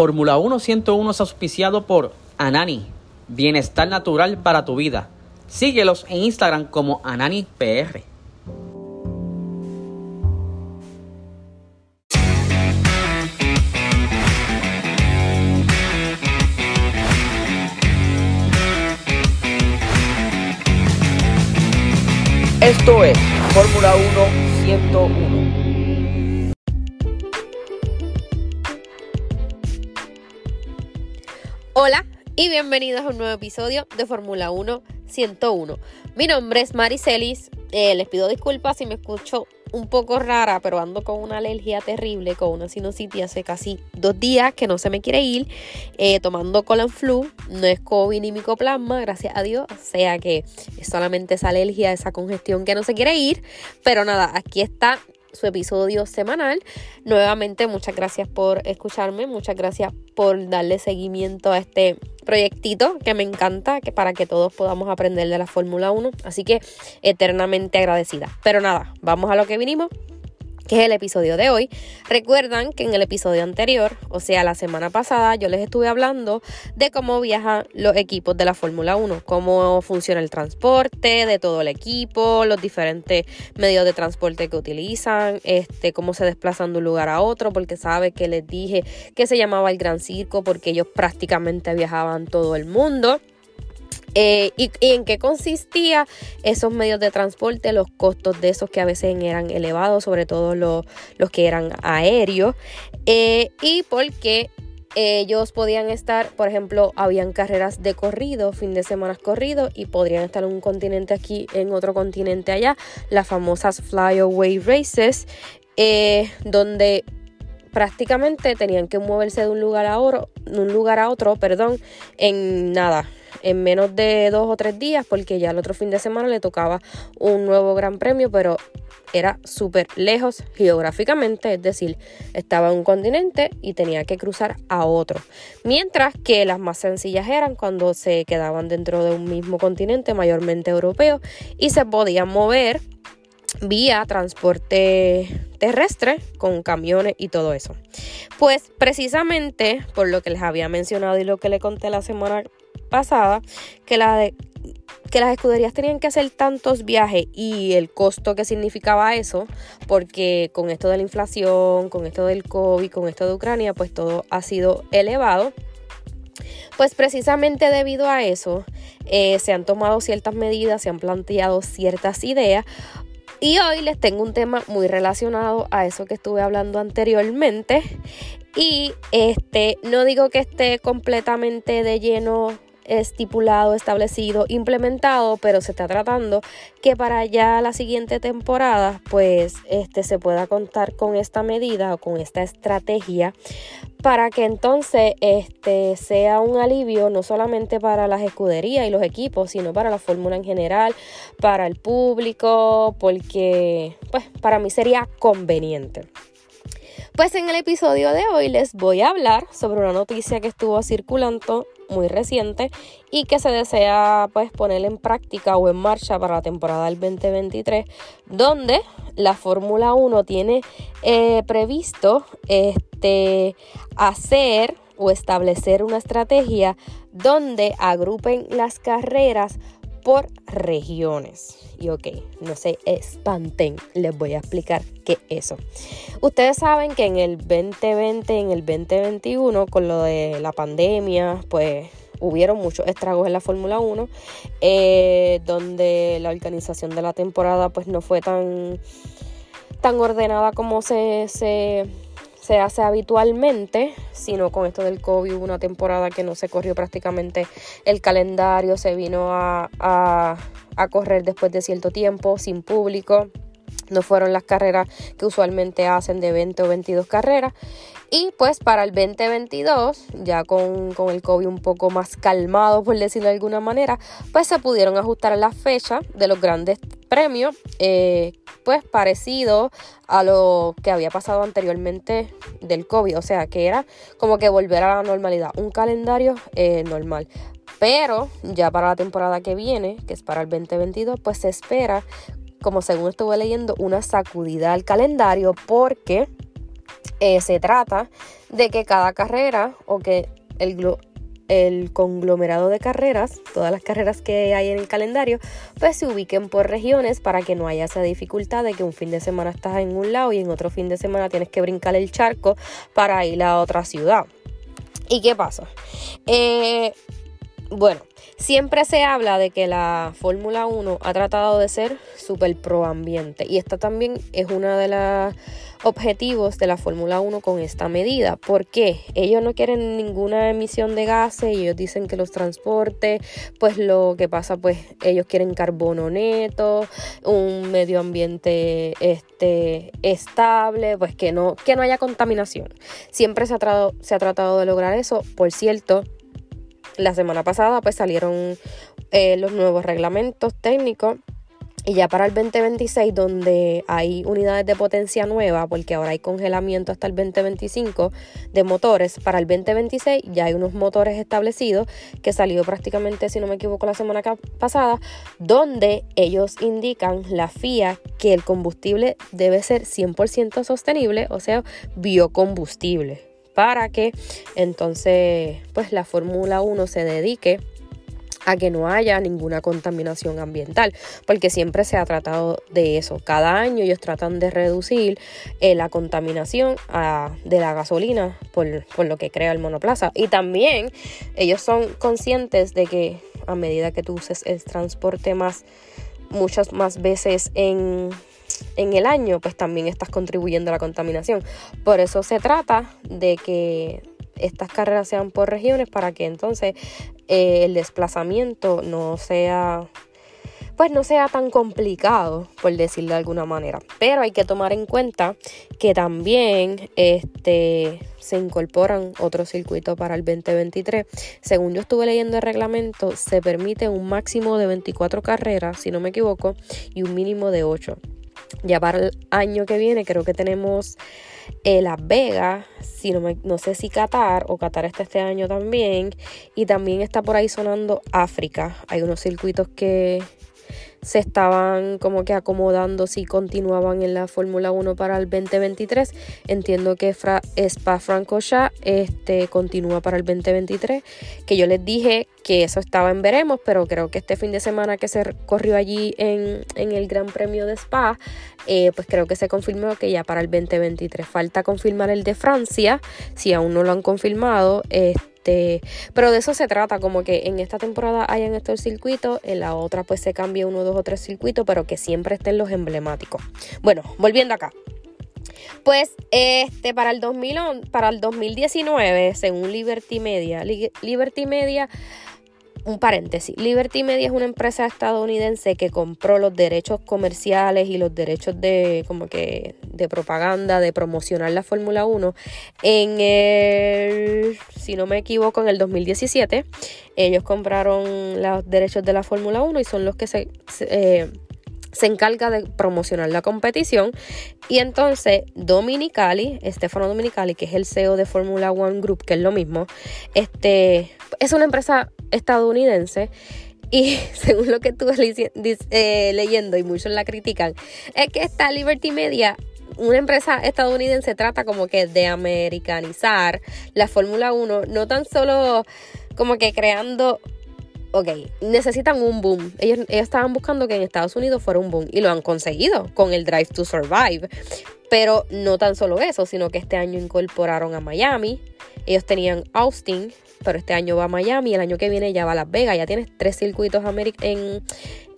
Fórmula 1 101 es auspiciado por Anani, bienestar natural para tu vida. Síguelos en Instagram como AnaniPR. Esto es Fórmula 1 101. Hola y bienvenidos a un nuevo episodio de Fórmula 1 101. Mi nombre es Maricelis. Eh, les pido disculpas si me escucho un poco rara, pero ando con una alergia terrible, con una sinusitis hace casi dos días que no se me quiere ir, eh, tomando Colan Flu, no es COVID ni micoplasma, gracias a Dios, o sea que es solamente esa alergia, esa congestión que no se quiere ir, pero nada, aquí está su episodio semanal. Nuevamente, muchas gracias por escucharme, muchas gracias por darle seguimiento a este proyectito que me encanta, que para que todos podamos aprender de la Fórmula 1. Así que eternamente agradecida. Pero nada, vamos a lo que vinimos que es el episodio de hoy. Recuerdan que en el episodio anterior, o sea, la semana pasada, yo les estuve hablando de cómo viajan los equipos de la Fórmula 1, cómo funciona el transporte de todo el equipo, los diferentes medios de transporte que utilizan, este, cómo se desplazan de un lugar a otro, porque sabe que les dije que se llamaba el Gran Circo porque ellos prácticamente viajaban todo el mundo. Eh, y, en qué consistía esos medios de transporte, los costos de esos que a veces eran elevados, sobre todo los, que eran aéreos, eh, y porque ellos podían estar, por ejemplo, habían carreras de corrido, fin de semana corrido, y podrían estar en un continente aquí, en otro continente allá, las famosas flyaway races, eh, donde prácticamente tenían que moverse de un lugar a otro, un lugar a otro, perdón, en nada, en menos de dos o tres días porque ya el otro fin de semana le tocaba un nuevo gran premio, pero era súper lejos geográficamente, es decir, estaba en un continente y tenía que cruzar a otro. Mientras que las más sencillas eran cuando se quedaban dentro de un mismo continente, mayormente europeo, y se podían mover vía transporte terrestre con camiones y todo eso. Pues precisamente por lo que les había mencionado y lo que le conté la semana pasada, que, que las escuderías tenían que hacer tantos viajes y el costo que significaba eso, porque con esto de la inflación, con esto del COVID, con esto de Ucrania, pues todo ha sido elevado. Pues precisamente debido a eso eh, se han tomado ciertas medidas, se han planteado ciertas ideas y hoy les tengo un tema muy relacionado a eso que estuve hablando anteriormente. Y este, no digo que esté completamente de lleno estipulado, establecido, implementado, pero se está tratando que para ya la siguiente temporada, pues este se pueda contar con esta medida o con esta estrategia para que entonces este sea un alivio no solamente para las escuderías y los equipos, sino para la fórmula en general, para el público, porque pues para mí sería conveniente. Pues en el episodio de hoy les voy a hablar sobre una noticia que estuvo circulando muy reciente y que se desea pues poner en práctica o en marcha para la temporada del 2023 donde la Fórmula 1 tiene eh, previsto este hacer o establecer una estrategia donde agrupen las carreras por regiones. Y ok, no se espanten, les voy a explicar qué es eso. Ustedes saben que en el 2020, en el 2021, con lo de la pandemia, pues hubieron muchos estragos en la Fórmula 1, eh, donde la organización de la temporada pues no fue tan, tan ordenada como se, se se hace habitualmente, sino con esto del COVID hubo una temporada que no se corrió prácticamente el calendario, se vino a, a correr después de cierto tiempo sin público. No fueron las carreras que usualmente hacen de 20 o 22 carreras. Y pues para el 2022, ya con, el COVID un poco más calmado, por decirlo de alguna manera, pues se pudieron ajustar las fechas de los grandes premios, eh, pues parecido a lo que había pasado anteriormente del COVID. O sea, que era como que volver a la normalidad, un calendario eh, normal. Pero ya para la temporada que viene, que es para el 2022, pues se espera, como según estuve leyendo, una sacudida al calendario porque eh, se trata de que cada carrera o que el, el conglomerado de carreras, todas las carreras que hay en el calendario, pues se ubiquen por regiones para que no haya esa dificultad de que un fin de semana estás en un lado y en otro fin de semana tienes que brincar el charco para ir a otra ciudad. ¿Y qué pasa? Eh, bueno, siempre se habla de que la Fórmula 1 ha tratado de ser súper pro ambiente y esta también es una de los objetivos de la Fórmula 1 con esta medida. ¿Por qué? Ellos no quieren ninguna emisión de gases ellos dicen que los transportes, pues lo que pasa, pues ellos quieren carbono neto, un medio ambiente este, estable, pues que no, que no haya contaminación. Siempre se ha, se ha tratado de lograr eso. Por cierto, la semana pasada pues salieron eh, los nuevos reglamentos técnicos. Y ya para el 2026, donde hay unidades de potencia nueva, porque ahora hay congelamiento hasta el 2025 de motores, para el 2026 ya hay unos motores establecidos que salió prácticamente, si no me equivoco, la semana pasada, donde ellos indican la FIA que el combustible debe ser 100% sostenible, o sea, biocombustible para que entonces pues la Fórmula 1 se dedique a que no haya ninguna contaminación ambiental, porque siempre se ha tratado de eso. Cada año ellos tratan de reducir eh, la contaminación de la gasolina por, lo que crea el monoplaza. Y también ellos son conscientes de que a medida que tú uses el transporte más, muchas más veces en en el año, pues también estás contribuyendo a la contaminación. Por eso se trata de que estas carreras sean por regiones para que entonces eh, el desplazamiento no sea pues no sea tan complicado, por decirlo de alguna manera. Pero hay que tomar en cuenta que también este, se incorporan otros circuitos para el 2023. Según yo estuve leyendo el reglamento, se permite un máximo de 24 carreras, si no me equivoco, y un mínimo de 8. Ya para el año que viene creo que tenemos eh, Las Vegas, si no, no sé si Qatar o Qatar está este año también. Y también está por ahí sonando África. Hay unos circuitos que se estaban como que acomodando si continuaban en la Fórmula 1 para el 2023. Entiendo que Spa Francorchamps este, continúa para el 2023, que yo les dije que eso estaba en veremos, pero creo que este fin de semana que se corrió allí en, el Gran Premio de Spa, eh, pues creo que se confirmó que ya para el 2023 falta confirmar el de Francia, si aún no lo han confirmado. Este, este, pero de eso se trata, como que en esta temporada hayan estos circuitos, en la otra pues se cambie uno, dos o tres circuitos, pero que siempre estén los emblemáticos. Bueno, volviendo acá. Pues este para el 2000, para el 2019, según Liberty Media, Liberty Media un paréntesis, Liberty Media es una empresa estadounidense que compró los derechos comerciales y los derechos de como que de propaganda, de promocionar la Fórmula 1 en el, si no me equivoco, en el 2017. Ellos compraron los derechos de la Fórmula 1 y son los que se, eh, se encarga de promocionar la competición. Y entonces Dominicali, Estefano Dominicali, que es el CEO de Formula One Group, que es lo mismo, este, es una empresa estadounidense. Y según lo que estuve eh, leyendo y muchos la critican, es que esta Liberty Media una empresa estadounidense trata como que de americanizar la Fórmula 1, no tan solo como que creando ok, necesitan un boom. Ellos, estaban buscando que en Estados Unidos fuera un boom y lo han conseguido con el Drive to Survive. Pero no tan solo eso, sino que este año incorporaron a Miami. Ellos tenían Austin, pero este año va a Miami, el año que viene ya va a Las Vegas, ya tienes tres circuitos en,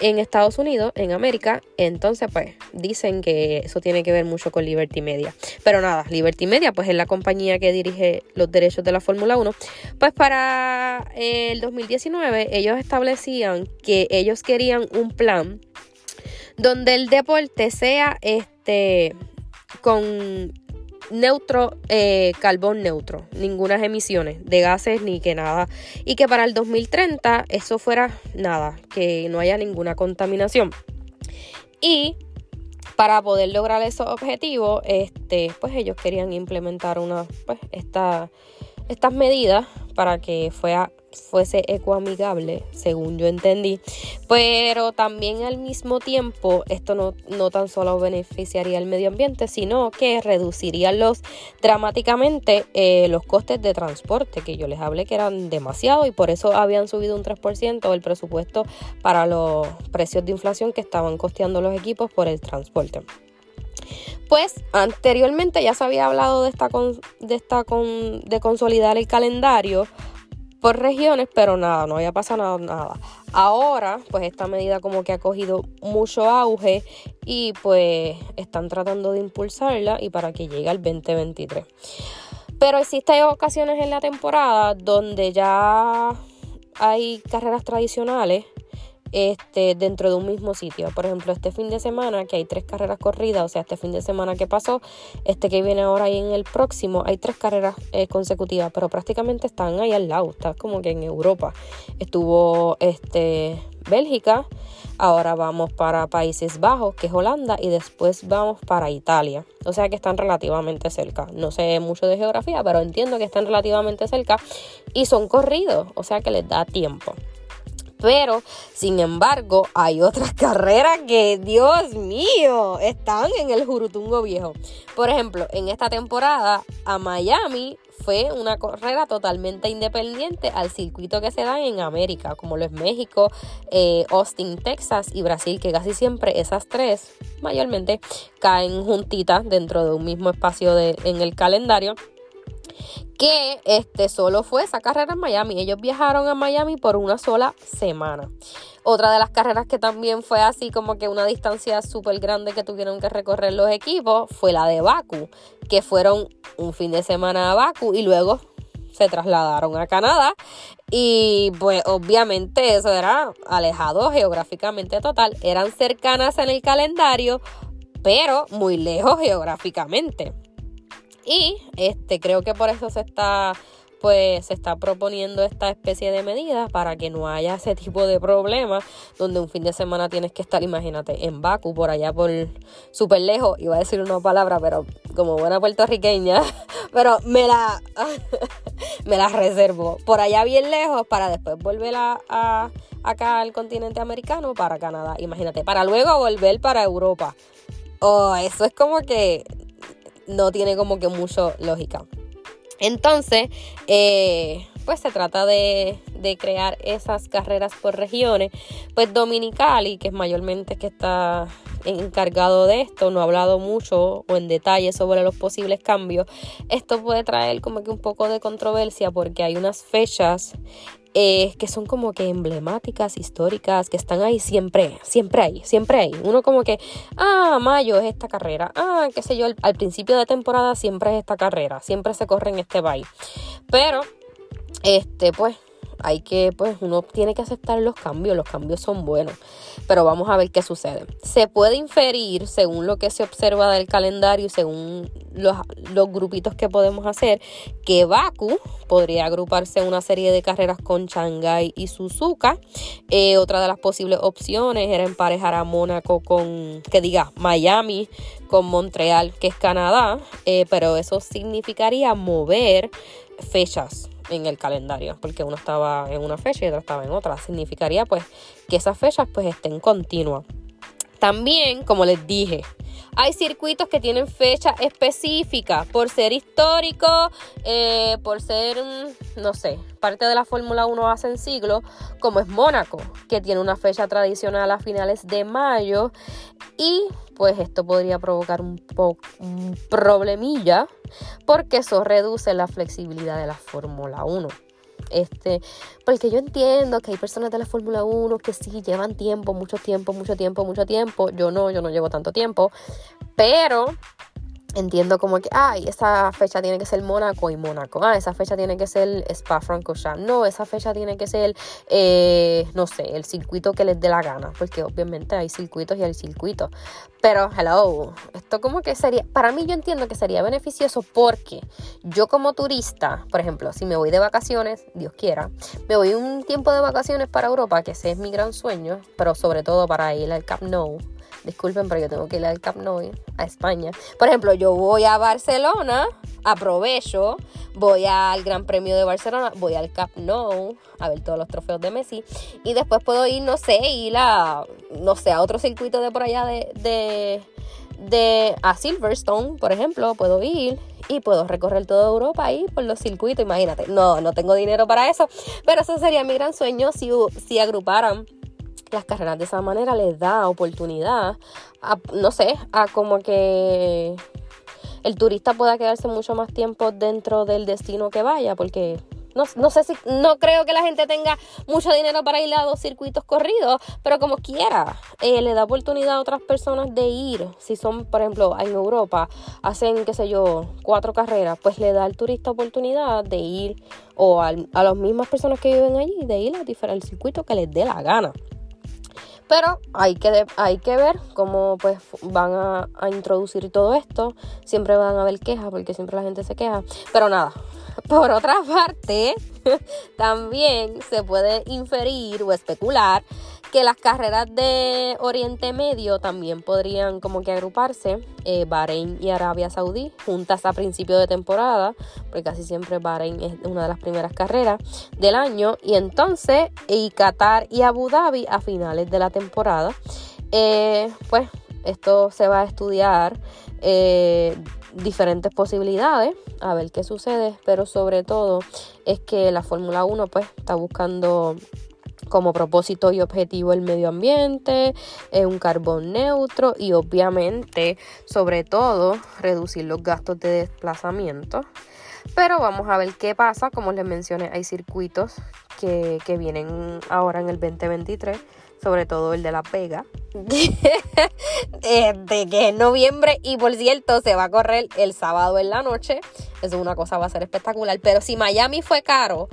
en Estados Unidos, en América, entonces pues dicen que eso tiene que ver mucho con Liberty Media. Pero nada, Liberty Media pues es la compañía que dirige los derechos de la Fórmula 1. Pues para el 2019 ellos establecían que ellos querían un plan donde el deporte sea este con neutro, eh, carbón neutro, ninguna emisiones de gases ni que nada. Y que para el 2030 eso fuera nada, que no haya ninguna contaminación. Y para poder lograr esos objetivos, este, pues ellos querían implementar una, pues, esta, estas medidas para que fuera fuese ecoamigable, según yo entendí. Pero también al mismo tiempo, esto no, no tan solo beneficiaría al medio ambiente, sino que reduciría los, dramáticamente eh, los costes de transporte, que yo les hablé que eran demasiado y por eso habían subido un 3% el presupuesto para los precios de inflación que estaban costeando los equipos por el transporte. Pues anteriormente ya se había hablado de esta, de, esta de consolidar el calendario por regiones, pero nada, no había pasado nada, Ahora, pues esta medida como que ha cogido mucho auge y pues están tratando de impulsarla y para que llegue al 2023. Pero existen ocasiones en la temporada donde ya hay carreras tradicionales este, dentro de un mismo sitio. Por ejemplo, este fin de semana que hay tres carreras corridas, o sea, este fin de semana que pasó, este que viene ahora y en el próximo, hay tres carreras eh, consecutivas, pero prácticamente están ahí al lado, está como que en Europa. Estuvo este, Bélgica, ahora vamos para Países Bajos, que es Holanda, y después vamos para Italia. O sea que están relativamente cerca. No sé mucho de geografía, pero entiendo que están relativamente cerca y son corridos, o sea que les da tiempo. Pero, sin embargo, hay otras carreras que, Dios mío, están en el Jurutungo Viejo. Por ejemplo, en esta temporada a Miami fue una carrera totalmente independiente al circuito que se da en América, como lo es México, eh, Austin, Texas y Brasil, que casi siempre esas tres mayormente caen juntitas dentro de un mismo espacio de, en el calendario que este solo fue esa carrera en Miami. Ellos viajaron a Miami por una sola semana. Otra de las carreras que también fue así como que una distancia súper grande que tuvieron que recorrer los equipos fue la de Baku, que fueron un fin de semana a Baku y luego se trasladaron a Canadá y pues obviamente eso era alejado geográficamente total, eran cercanas en el calendario, pero muy lejos geográficamente. Y este, creo que por eso se está pues se está proponiendo esta especie de medidas para que no haya ese tipo de problemas donde un fin de semana tienes que estar, imagínate, en Baku, por allá por súper lejos, iba a decir una palabra, pero como buena puertorriqueña, pero me la, me la reservo, por allá bien lejos para después volver a, acá al continente americano para Canadá, imagínate, para luego volver para Europa. Oh, eso es como que no tiene como que mucho lógica. Entonces, eh, pues se trata de, de, crear esas carreras por regiones. Pues Dominicali, que es mayormente que está encargado de esto, no ha hablado mucho o en detalle sobre los posibles cambios. Esto puede traer como que un poco de controversia porque hay unas fechas eh, que son como que emblemáticas, históricas, que están ahí siempre, siempre ahí, siempre ahí. Uno como que, ah, mayo es esta carrera, ah, qué sé yo, al, principio de temporada siempre es esta carrera, siempre se corre en este país. Pero, este, pues, hay que, pues uno tiene que aceptar los cambios, los cambios son buenos, pero vamos a ver qué sucede. Se puede inferir, según lo que se observa del calendario y según los, grupitos que podemos hacer, que Baku podría agruparse en una serie de carreras con Shanghai y Suzuka. Eh, otra de las posibles opciones era emparejar a Mónaco con, que diga, Miami con Montreal, que es Canadá, eh, pero eso significaría mover fechas en el calendario, porque uno estaba en una fecha y otro estaba en otra. Significaría pues que esas fechas pues estén continuas. También, como les dije, hay circuitos que tienen fecha específica por ser histórico, eh, por ser, mm, no sé, parte de la Fórmula 1 hace en siglo, como es Mónaco, que tiene una fecha tradicional a finales de mayo. Y pues esto podría provocar un, poco un problemilla porque eso reduce la flexibilidad de la Fórmula 1. Este, porque yo entiendo que hay personas de la Fórmula 1 que sí llevan tiempo, mucho tiempo, mucho tiempo, mucho tiempo. Yo no, yo no llevo tanto tiempo. Pero entiendo como que, ay, esa fecha tiene que ser Mónaco y Mónaco. Ah, esa fecha tiene que ser Spa Francorchamps. No, esa fecha tiene que ser, eh, no sé, el circuito que les dé la gana. Porque obviamente hay circuitos y hay circuitos. Pero, hello, esto como que sería, para mí yo entiendo que sería beneficioso porque yo como turista, por ejemplo, si me voy de vacaciones, Dios quiera, me voy un tiempo de vacaciones para Europa, que ese es mi gran sueño, pero sobre todo para ir al Camp Nou Disculpen, pero yo tengo que ir al Camp Nou, a España. Por ejemplo, yo voy a Barcelona, aprovecho, voy al Gran Premio de Barcelona, voy al Camp Nou a ver todos los trofeos de Messi y después puedo ir, no sé, ir a, no sé, a otro circuito de por allá de, de, de a Silverstone, por ejemplo, puedo ir y puedo recorrer toda Europa ahí por los circuitos, imagínate. No, no tengo dinero para eso, pero eso sería mi gran sueño si, si agruparan las carreras de esa manera les da oportunidad a, no sé, a como que el turista pueda quedarse mucho más tiempo dentro del destino que vaya, porque no, no, sé si, no creo que la gente tenga mucho dinero para ir a dos circuitos corridos, pero como quiera, eh, le da oportunidad a otras personas de ir. Si son, por ejemplo, en Europa, hacen, qué sé yo, cuatro carreras, pues le da al turista oportunidad de ir, o a, las mismas personas que viven allí, de ir a diferentes circuitos que les dé la gana. Pero hay que, hay que ver cómo pues van a, a, introducir todo esto. Siempre van a haber quejas porque siempre la gente se queja. Pero nada, por otra parte, también se puede inferir o especular que las carreras de Oriente Medio también podrían como que agruparse, eh, Bahrein y Arabia Saudí, juntas a principio de temporada, porque casi siempre Bahrein es una de las primeras carreras del año, y entonces y Qatar y Abu Dhabi a finales de la temporada. Eh, pues esto se va a estudiar eh, diferentes posibilidades, a ver qué sucede, pero sobre todo es que la Fórmula 1 pues está buscando como propósito y objetivo el medio ambiente, eh, un carbón neutro y obviamente, sobre todo, reducir los gastos de desplazamiento. Pero vamos a ver qué pasa. Como les mencioné, hay circuitos que, que vienen ahora en el 2023 sobre todo el de La Pega, de que es noviembre y por cierto se va a correr el sábado en la noche. Eso es una cosa, va a ser espectacular. Pero si Miami fue caro,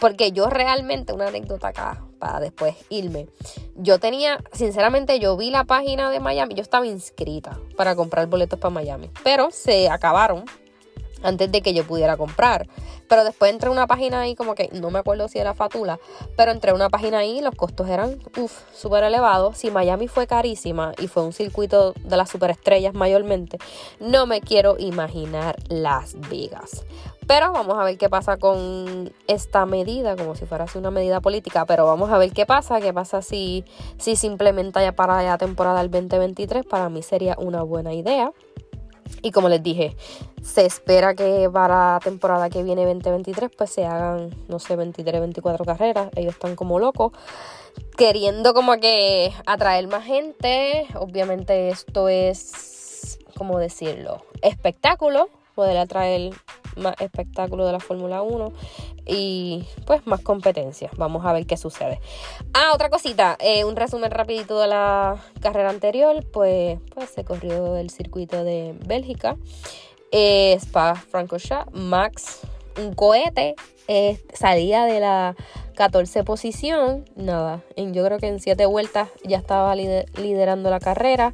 porque yo realmente, una anécdota acá para después irme, yo tenía, sinceramente yo vi la página de Miami, yo estaba inscrita para comprar boletos para Miami, pero se acabaron antes de que yo pudiera comprar. Pero después entré a una página ahí, como que no me acuerdo si era Fatula, pero entré una página ahí y los costos eran, uff, súper elevados. Si Miami fue carísima y fue un circuito de las superestrellas mayormente, no me quiero imaginar Las Vegas. Pero vamos a ver qué pasa con esta medida, como si fuera así una medida política. Pero vamos a ver qué pasa, qué pasa si, si se ya para la temporada del 2023. Para mí sería una buena idea. Y como les dije, se espera que para la temporada que viene 2023 pues se hagan, no sé, 23, 24 carreras. Ellos están como locos, queriendo como que atraer más gente. Obviamente esto es, ¿cómo decirlo? Espectáculo, poder atraer más espectáculo de la Fórmula 1 y pues más competencia. Vamos a ver qué sucede. Ah, otra cosita, eh, un resumen rapidito de la carrera anterior, pues, pues se corrió el circuito de Bélgica. Eh, Spa Francorchamps, Max, un cohete, eh, salía de la 14 posición, nada, yo creo que en 7 vueltas ya estaba liderando la carrera.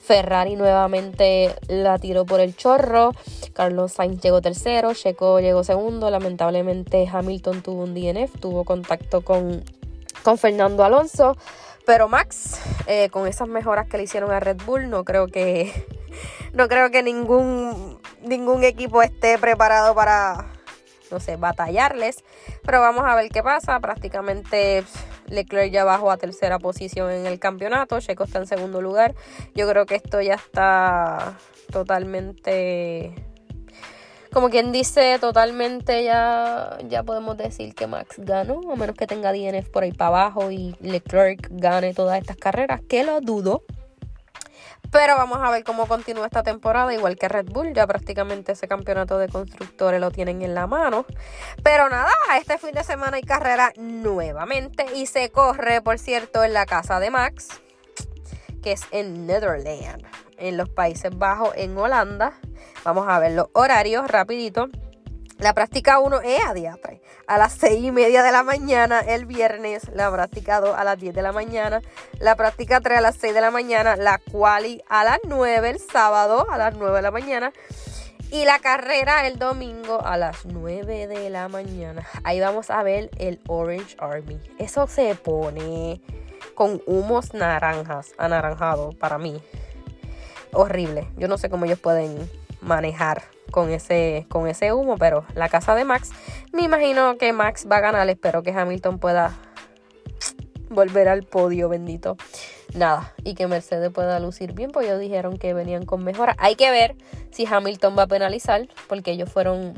Ferrari nuevamente la tiró por el chorro. Carlos Sainz llegó tercero, Checo llegó segundo. Lamentablemente Hamilton tuvo un DNF, tuvo contacto con, con Fernando Alonso. Pero Max, eh, con esas mejoras que le hicieron a Red Bull, no creo que no creo que ningún ningún equipo esté preparado para no sé, batallarles. Pero vamos a ver qué pasa. Prácticamente Leclerc ya bajó a tercera posición en el campeonato. Checo está en segundo lugar. Yo creo que esto ya está totalmente. Como quien dice, totalmente ya, ya podemos decir que Max ganó, a menos que tenga DNF por ahí para abajo y Leclerc gane todas estas carreras, que lo dudo. Pero vamos a ver cómo continúa esta temporada, igual que Red Bull, ya prácticamente ese campeonato de constructores lo tienen en la mano. Pero nada, este fin de semana hay carrera nuevamente y se corre, por cierto, en la casa de Max, que es en Netherlands, en los Países Bajos, en Holanda. Vamos a ver los horarios rapidito. La práctica 1 es a diatre. A las 6 y media de la mañana el viernes, la práctica 2 a las 10 de la mañana, la práctica 3 a las 6 de la mañana, la quali a las 9 el sábado a las 9 de la mañana y la carrera el domingo a las 9 de la mañana. Ahí vamos a ver el Orange Army. Eso se pone con humos naranjas, anaranjado para mí. Horrible. Yo no sé cómo ellos pueden manejar con ese, con ese humo, pero la casa de Max, me imagino que Max va a ganar. Espero que Hamilton pueda volver al podio, bendito. Nada, y que Mercedes pueda lucir bien, pues ellos dijeron que venían con mejora. Hay que ver si Hamilton va a penalizar, porque ellos fueron,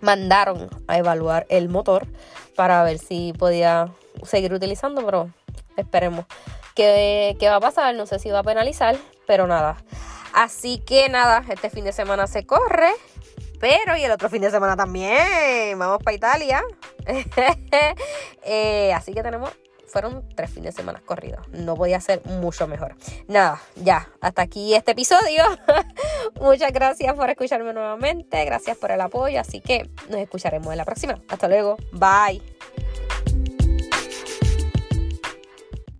mandaron a evaluar el motor para ver si podía seguir utilizando, pero esperemos. ¿Qué, ¿Qué va a pasar? No sé si va a penalizar, pero nada. Así que nada, este fin de semana se corre. Pero y el otro fin de semana también. Vamos para Italia. Eh, así que tenemos fueron tres fines de semana corridos. No podía ser mucho mejor. Nada, ya, hasta aquí este episodio. Muchas gracias por escucharme nuevamente. Gracias por el apoyo. Así que nos escucharemos en la próxima. Hasta luego. Bye.